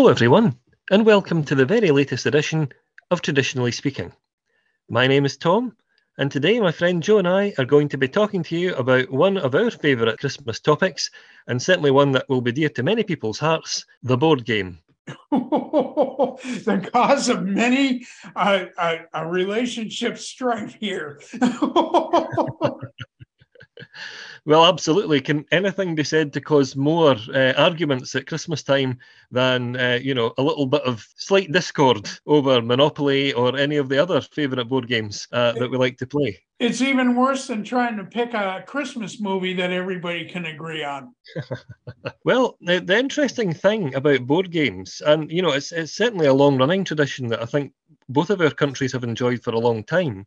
Hello, everyone, and welcome to the very latest edition of Traditionally Speaking. My name is Tom, and today my friend Joe and I are going to be talking to you about one of our favourite Christmas topics, and certainly one that will be dear to many people's hearts the board game. the cause of many uh, uh, a relationship strife here. Well, absolutely. Can anything be said to cause more uh, arguments at Christmas time than uh, you know a little bit of slight discord over Monopoly or any of the other favourite board games uh, that we like to play? It's even worse than trying to pick a Christmas movie that everybody can agree on. well, the, the interesting thing about board games, and you know, it's it's certainly a long running tradition that I think both of our countries have enjoyed for a long time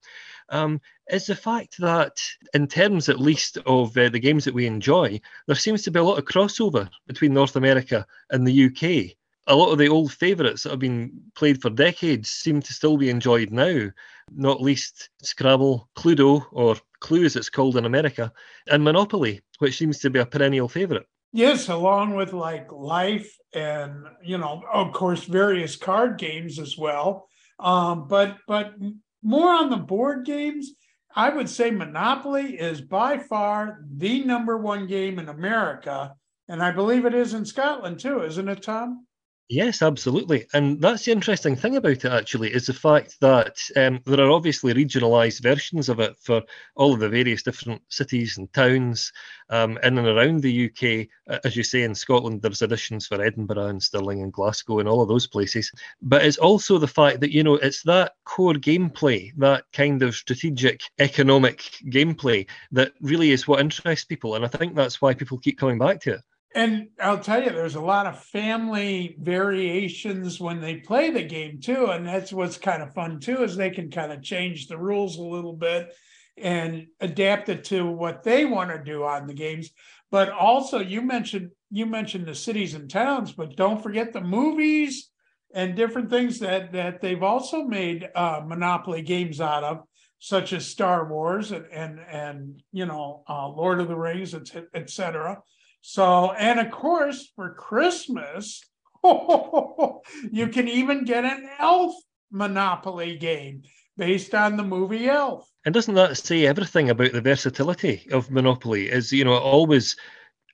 um, is the fact that, in terms at least of uh, the games that we enjoy, there seems to be a lot of crossover between North America and the UK. A lot of the old favourites that have been played for decades seem to still be enjoyed now, not least Scrabble, Cluedo, or Clue as it's called in America, and Monopoly, which seems to be a perennial favourite. Yes, along with like Life and, you know, of course, various card games as well. Um, but but more on the board games, I would say Monopoly is by far the number one game in America. And I believe it is in Scotland too, isn't it, Tom? Yes, absolutely. And that's the interesting thing about it, actually, is the fact that um, there are obviously regionalised versions of it for all of the various different cities and towns um, in and around the UK. As you say, in Scotland, there's editions for Edinburgh and Stirling and Glasgow and all of those places. But it's also the fact that, you know, it's that core gameplay, that kind of strategic economic gameplay that really is what interests people. And I think that's why people keep coming back to it. And I'll tell you, there's a lot of family variations when they play the game too. And that's what's kind of fun too, is they can kind of change the rules a little bit and adapt it to what they want to do on the games. But also you mentioned you mentioned the cities and towns, but don't forget the movies and different things that that they've also made uh, Monopoly games out of, such as Star Wars and and and you know uh, Lord of the Rings, etc. So, and of course, for Christmas, you can even get an elf Monopoly game based on the movie Elf. And doesn't that say everything about the versatility of Monopoly? Is, you know, always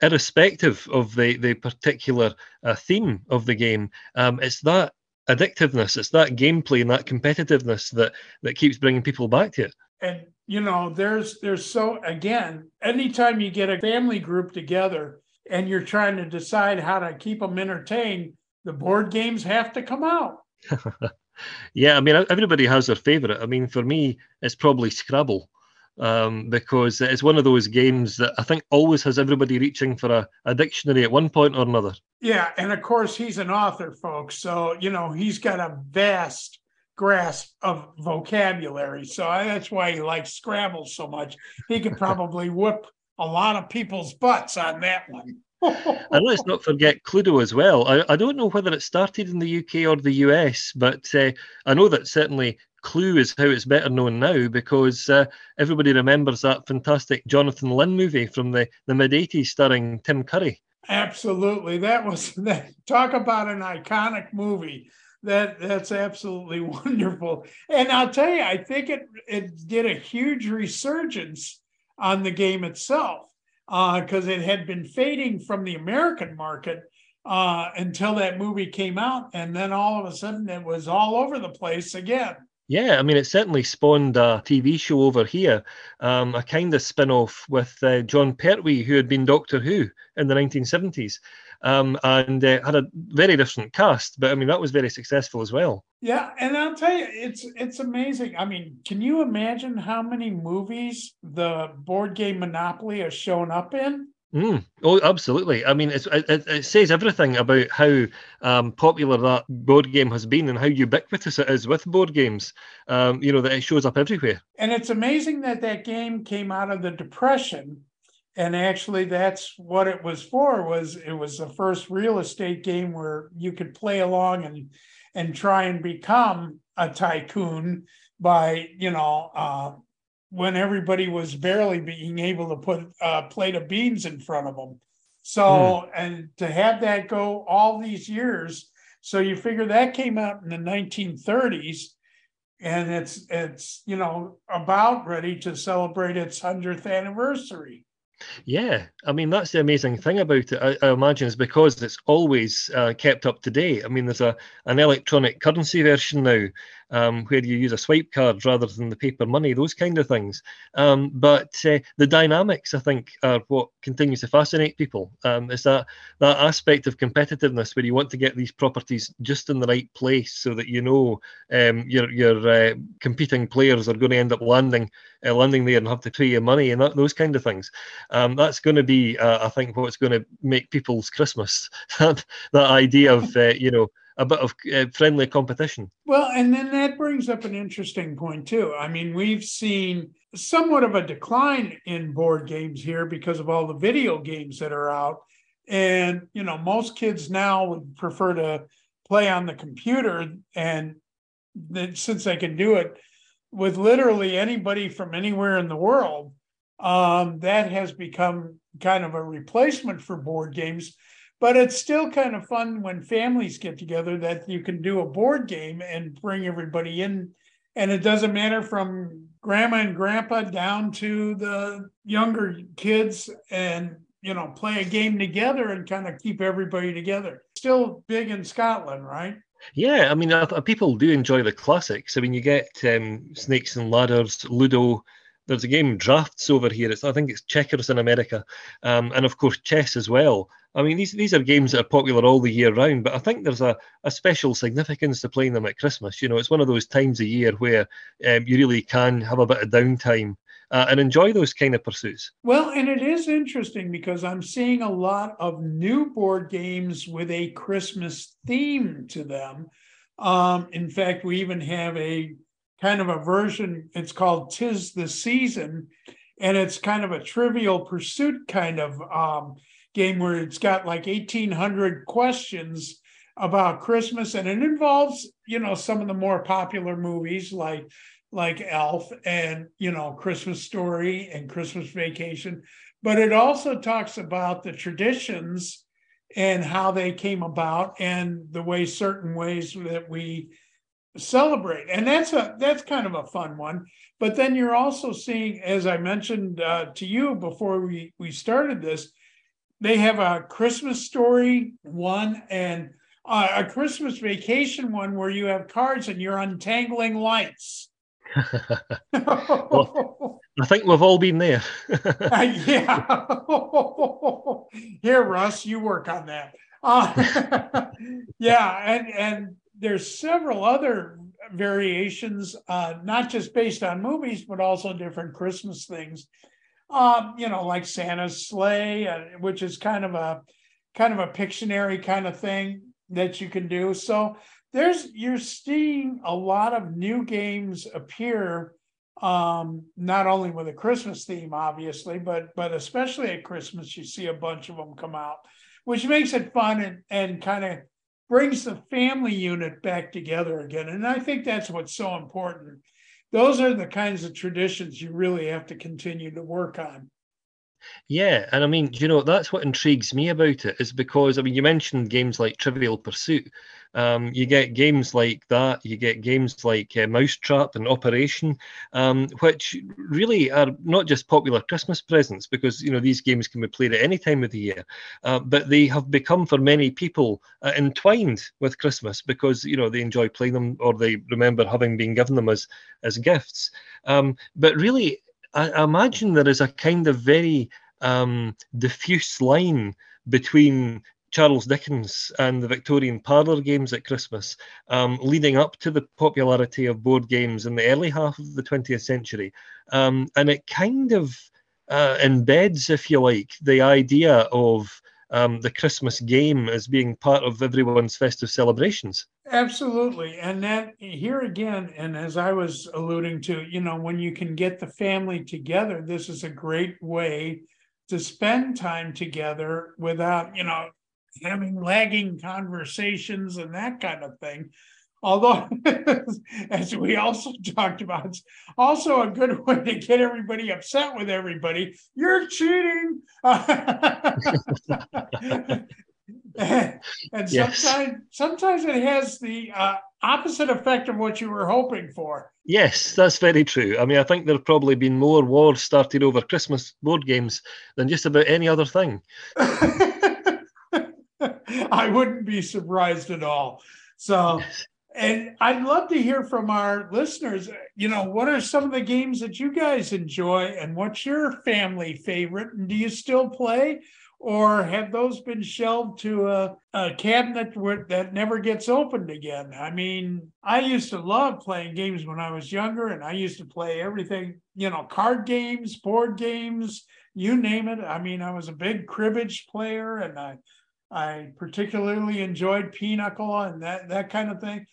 irrespective of the, the particular uh, theme of the game, um, it's that addictiveness, it's that gameplay and that competitiveness that, that keeps bringing people back to it. And you know there's there's so again anytime you get a family group together and you're trying to decide how to keep them entertained the board games have to come out yeah i mean everybody has their favorite i mean for me it's probably scrabble um, because it's one of those games that I think always has everybody reaching for a, a, dictionary at one point or another. Yeah, and of course he's an author, folks. So you know he's got a vast grasp of vocabulary. So that's why he likes Scrabble so much. He could probably whoop a lot of people's butts on that one. and let's not forget Cluedo as well. I, I, don't know whether it started in the UK or the US, but uh, I know that certainly Clue is how it's better known now because uh, everybody remembers that fantastic Jonathan Lynn movie from the, the mid 80s starring Tim Curry. Absolutely. That was that. Talk about an iconic movie that that's absolutely wonderful. And I'll tell you, I think it it did a huge resurgence on the game itself because uh, it had been fading from the American market uh, until that movie came out, and then all of a sudden it was all over the place again. Yeah, I mean, it certainly spawned a TV show over here, um, a kind of spin off with uh, Jon Pertwee, who had been Doctor Who in the 1970s um, and uh, had a very different cast. But I mean, that was very successful as well. Yeah, and I'll tell you, it's it's amazing. I mean, can you imagine how many movies the board game Monopoly has shown up in? Mm. Oh, absolutely. I mean, it, it, says everything about how um, popular that board game has been and how ubiquitous it is with board games. Um, you know, that it shows up everywhere. And it's amazing that that game came out of the Depression and actually that's what it was for was it was the first real estate game where you could play along and and try and become a tycoon by you know uh, when everybody was barely being able to put a plate of beans in front of them so mm. and to have that go all these years So you figure that came out in the 1930s, and it's it's you know about ready to celebrate its hundredth anniversary. Yeah, I mean that's the amazing thing about it. I, I imagine is because it's always uh, kept up to date. I mean, there's a an electronic currency version now um, where you use a swipe card rather than the paper money, those kind of things. Um, but uh, the dynamics, I think, are what continues to fascinate people. Um, is that that aspect of competitiveness where you want to get these properties just in the right place so that you know um, your your uh, competing players are going to end up landing uh, landing there and have to pay you money and that, those kind of things. Um, that's going to be, uh, I think, what's going to make people's Christmas. that that idea of uh, you know a bit of uh, friendly competition. Well, and then that brings up an interesting point too. I mean, we've seen somewhat of a decline in board games here because of all the video games that are out. And, you know, most kids now would prefer to play on the computer. And since they can do it with literally anybody from anywhere in the world, um, that has become kind of a replacement for board games but it's still kind of fun when families get together that you can do a board game and bring everybody in. And it doesn't matter from grandma and grandpa down to the younger kids and you know play a game together and kind of keep everybody together. Still big in scotland right? Yeah i mean people do enjoy the classics. I mean you get um, snakes and ladders ludo. There's a game drafts over here. It's I think it's checkers in America, um, and of course chess as well. I mean these these are games that are popular all the year round, but I think there's a, a special significance to playing them at Christmas. You know, it's one of those times a year where um, you really can have a bit of downtime. Uh, and enjoy those kind of pursuits. Well, and it is interesting because I'm seeing a lot of new board games with a Christmas theme to them. Um, in fact, we even have a kind of a version. It's called Tis the Season, and it's kind of a trivial pursuit kind of um, game where it's got like 1,800 questions about Christmas, and it involves, you know, some of the more popular movies like like Elf and you know Christmas Story and Christmas Vacation, but it also talks about the traditions and how they came about and the way certain ways that we celebrate. And that's a that's kind of a fun one. But then you're also seeing as i mentioned uh, to you before we we started this they have a christmas story one and uh, a christmas vacation one where you have cards and you're untangling lights. Well, i think we've all been there. Uh, yeah. Here russ you work on that. Uh, yeah and and there's several other variations, uh, not just based on movies, but also different Christmas things. Um, you know, like Santa's sleigh, uh, which is kind of a kind of a Pictionary kind of thing that you can do. So there's you're seeing a lot of new games appear, um, not only with a Christmas theme, obviously, but but especially at Christmas, you see a bunch of them come out, which makes it fun and, and kind of brings the family unit back together again. And I think that's what's so important. Those are the kinds of traditions you really have to continue to work on. Yeah, and I mean, you know, that's what intrigues me about it is because I mean, you mentioned games like Trivial Pursuit. Um, you get games like that. You get games like uh, Mousetrap and Operation, um, which really are not just popular Christmas presents because you know these games can be played at any time of the year, uh, but they have become for many people uh, entwined with Christmas because you know they enjoy playing them or they remember having been given them as as gifts. Um, but really, I, imagine there is a kind of very um, diffuse line between Charles Dickens and the Victorian parlour games at Christmas, um, leading up to the popularity of board games in the early half of the 20th century. Um, and it kind of uh, embeds, if you like, the idea of um, the Christmas game as being part of everyone's festive celebrations. Absolutely. And that here again, and as I was alluding to, you know, when you can get the family together, this is a great way to spend time together without, you know, having lagging conversations and that kind of thing. Although, as we also talked about, it's also a good way to get everybody upset with everybody. You're cheating. And sometimes yes. sometimes it has the uh, opposite effect of what you were hoping for. Yes, that's very true. I mean, I think there have probably been more wars started over Christmas board games than just about any other thing. I wouldn't be surprised at all. So, and I'd love to hear from our listeners. You know, what are some of the games that you guys enjoy, and what's your family favorite? And do you still play? Or have those been shelved to a, a cabinet where, that never gets opened again? I mean, I used to love playing games when I was younger, and I used to play everything, you know, card games, board games, you name it. I mean, I was a big cribbage player, and I I particularly enjoyed Pinochle and that that kind of thing,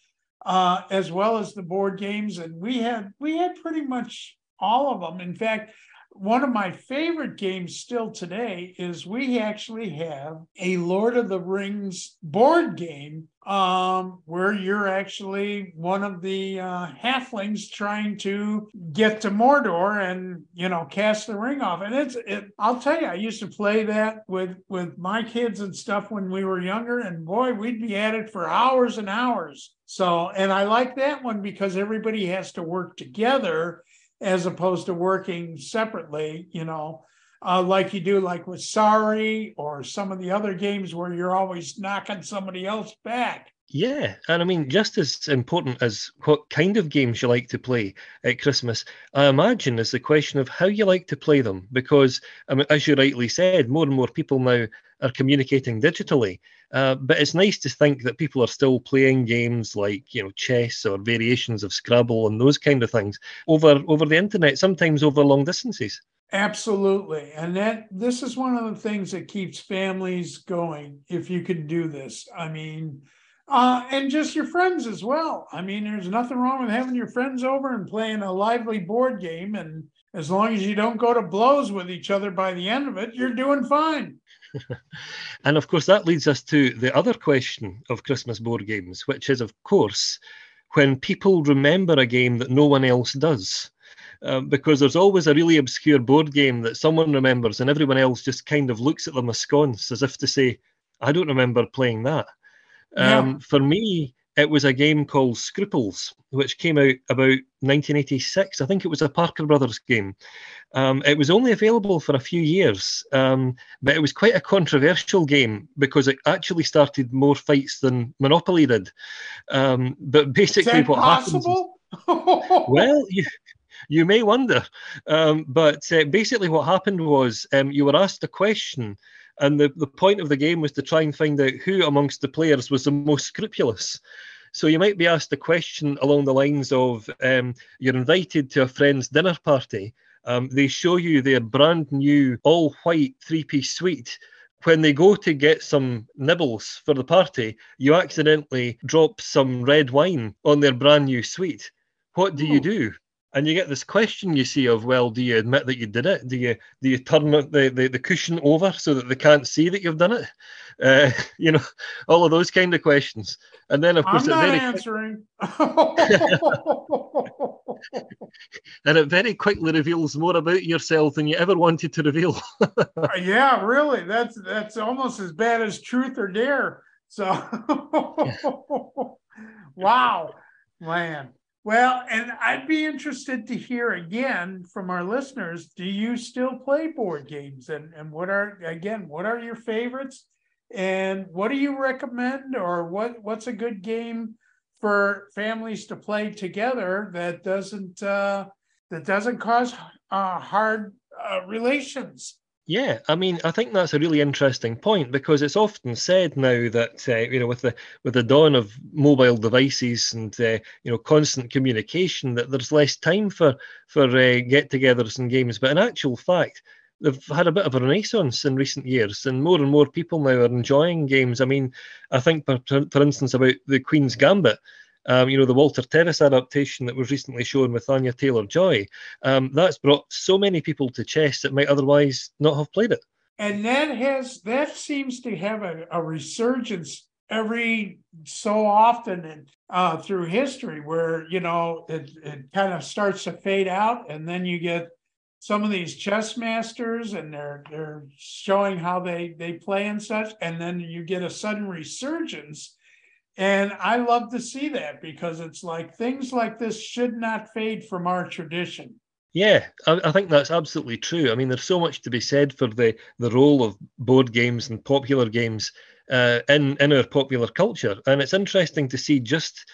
uh, as well as the board games. And we had we had pretty much all of them. In fact, one of my favorite games still today is we actually have a Lord of the Rings board game um, where you're actually one of the uh, halflings trying to get to Mordor and you know cast the ring off. And it's it, I'll tell you, I used to play that with with my kids and stuff when we were younger, and boy, we'd be at it for hours and hours. So, and I like that one because everybody has to work together as opposed to working separately, you know, uh, like you do like with Sorry or some of the other games where you're always knocking somebody else back. Yeah, and I mean, just as important as what kind of games you like to play at Christmas, I imagine is the question of how you like to play them. Because, I mean, as you rightly said, more and more people now are communicating digitally. Uh, but it's nice to think that people are still playing games like, you know, chess or variations of Scrabble and those kind of things over over the internet, sometimes over long distances. Absolutely. And that this is one of the things that keeps families going if you can do this. I mean, uh, and just your friends as well. I mean, there's nothing wrong with having your friends over and playing a lively board game. And as long as you don't go to blows with each other by the end of it, you're doing fine. and of course, that leads us to the other question of Christmas board games, which is, of course, when people remember a game that no one else does. Um, because there's always a really obscure board game that someone remembers and everyone else just kind of looks at them askance as if to say, I don't remember playing that. Um, yeah. For me, it was a game called Scruples, which came out about 1986. I think it was a Parker Brothers game. Um, it was only available for a few years, um, but it was quite a controversial game because it actually started more fights than Monopoly did. Um, but basically, what possible? happens? well, you, you may wonder, um, but uh, basically, what happened was um, you were asked a question and the, the point of the game was to try and find out who amongst the players was the most scrupulous. So you might be asked a question along the lines of um, you're invited to a friend's dinner party. Um, they show you their brand new all white three piece suite. When they go to get some nibbles for the party, you accidentally drop some red wine on their brand new suite. What do you do? And you get this question you see of well do you admit that you did it? Do you do you turn the, the, the cushion over so that they can't see that you've done it? Uh, you know all of those kind of questions. And then of course I'm not answering. And it very quickly reveals more about yourself than you ever wanted to reveal. Yeah really. That's that's almost as bad as truth or dare. So wow man well, and I'd be interested to hear again from our listeners. Do you still play board games? And and what are again, what are your favorites? And what do you recommend or what what's a good game for families to play together that doesn't uh that doesn't cause uh, hard uh, relations? Yeah, I mean, I think that's a really interesting point because it's often said now that uh, you know, with the with the dawn of mobile devices and uh, you know constant communication, that there's less time for for uh, get-togethers and games. But in actual fact, they've had a bit of a renaissance in recent years, and more and more people now are enjoying games. I mean, I think, for, for instance, about the Queen's Gambit um, you know, the Walter Tevis adaptation that was recently shown with Anya Taylor Joy, um, that's brought so many people to chess that might otherwise not have played it. And that has that seems to have a, a resurgence every so often and uh, through history where you know it, it kind of starts to fade out and then you get some of these chess masters and they're they're showing how they they play and such and then you get a sudden resurgence and i love to see that because it's like things like this should not fade from our tradition yeah, I, I, think that's absolutely true. I mean, there's so much to be said for the the role of board games and popular games uh, in in our popular culture, and it's interesting to see just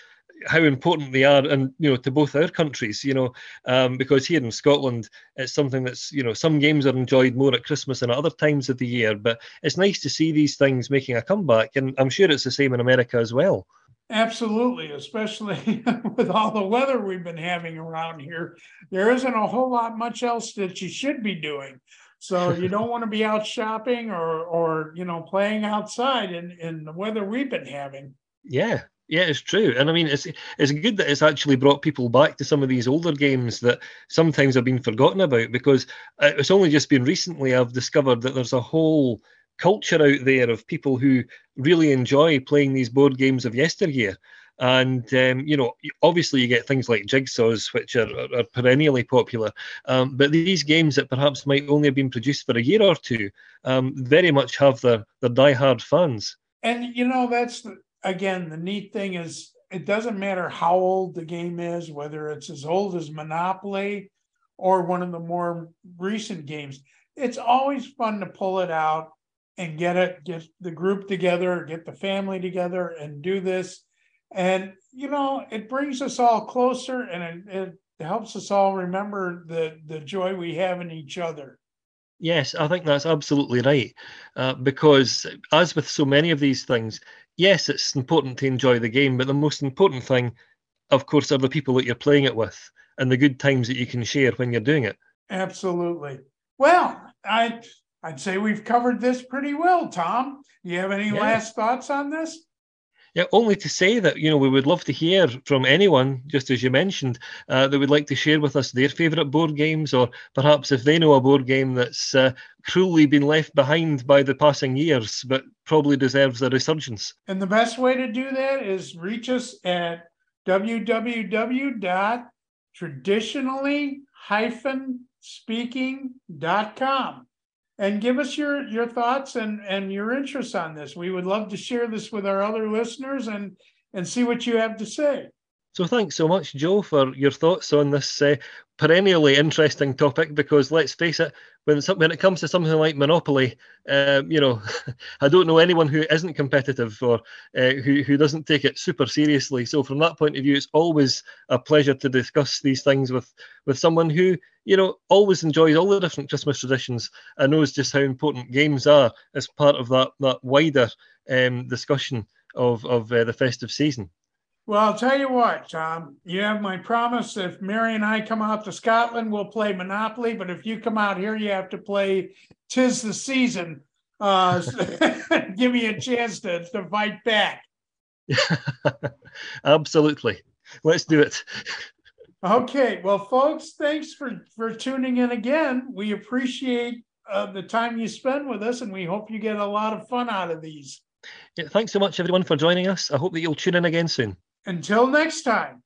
how important they are and you know to both our countries you know um, because here in scotland it's something that's you know some games are enjoyed more at christmas and at other times of the year but it's nice to see these things making a comeback and i'm sure it's the same in america as well. Absolutely especially with all the weather we've been having around here. There isn't a whole lot much else that you should be doing. So you don't want to be out shopping or or you know playing outside in in the weather we've been having. Yeah yeah, it's true, and I mean, it's it's good that it's actually brought people back to some of these older games that sometimes have been forgotten about. Because uh, it's only just been recently I've discovered that there's a whole culture out there of people who really enjoy playing these board games of yesteryear. And um, you know, obviously, you get things like jigsaws, which are, are, perennially popular. Um, but these games that perhaps might only have been produced for a year or two, um, very much have their their diehard fans. And you know, that's the, again, the neat thing is it doesn't matter how old the game is, whether it's as old as Monopoly or one of the more recent games. It's always fun to pull it out and get it, get the group together, get the family together and do this. And, you know, it brings us all closer and it, it helps us all remember the, the joy we have in each other. Yes, I think that's absolutely right. Uh, because, as with so many of these things, yes, it's important to enjoy the game, but the most important thing, of course, are the people that you're playing it with and the good times that you can share when you're doing it. Absolutely. Well, I I'd say we've covered this pretty well, Tom. Do you have any yeah. last thoughts on this? Yeah, only to say that you know we would love to hear from anyone, just as you mentioned, uh, that would like to share with us their favourite board games, or perhaps if they know a board game that's uh, cruelly been left behind by the passing years, but probably deserves a resurgence. And the best way to do that is reach us at www.traditionally-speaking.com and give us your your thoughts and and your interests on this. We would love to share this with our other listeners and and see what you have to say. So thanks so much, Joe, for your thoughts on this uh, perennially interesting topic. Because let's face it, when when it comes to something like Monopoly, uh, you know, I don't know anyone who isn't competitive or uh, who who doesn't take it super seriously. So from that point of view, it's always a pleasure to discuss these things with with someone who you know always enjoys all the different Christmas traditions and knows just how important games are as part of that that wider um, discussion of of uh, the festive season. Well, I'll tell you what, Tom, you have my promise. If Mary and I come out to Scotland, we'll play Monopoly. But if you come out here, you have to play Tis the Season. Uh, give me a chance to, to fight back. Absolutely. Let's do it. Okay. Well, folks, thanks for, for tuning in again. We appreciate uh, the time you spend with us, and we hope you get a lot of fun out of these. Yeah, thanks so much, everyone, for joining us. I hope that you'll tune in again soon. Until next time.